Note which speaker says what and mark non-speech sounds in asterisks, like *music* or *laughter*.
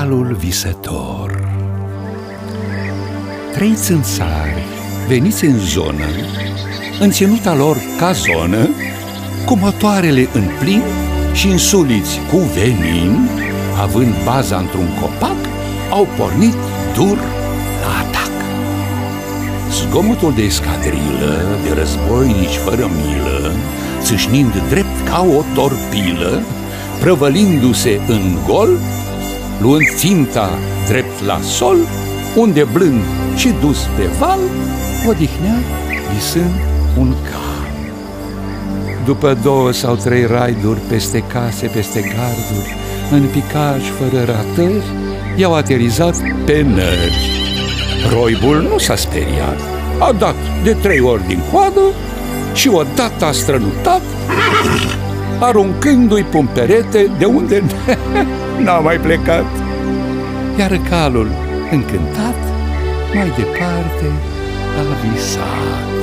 Speaker 1: calul visător Trei țânțari veniți în zonă, în ținuta lor ca zonă, cu motoarele în plin și însuliți cu venin, având baza într-un copac, au pornit dur la atac. Zgomotul de escadrilă, de războinici fără milă, țâșnind drept ca o torpilă, prăvălindu-se în gol, luând ținta drept la sol, unde blând și dus pe val, odihnea visând un cal. După două sau trei raiduri peste case, peste garduri, în picaj fără ratări, i-au aterizat pe nări. Roibul nu s-a speriat, a dat de trei ori din coadă și odată a strănutat, aruncându-i pe un perete de unde *laughs* n-a mai plecat. Iar calul, încântat, mai departe a visat.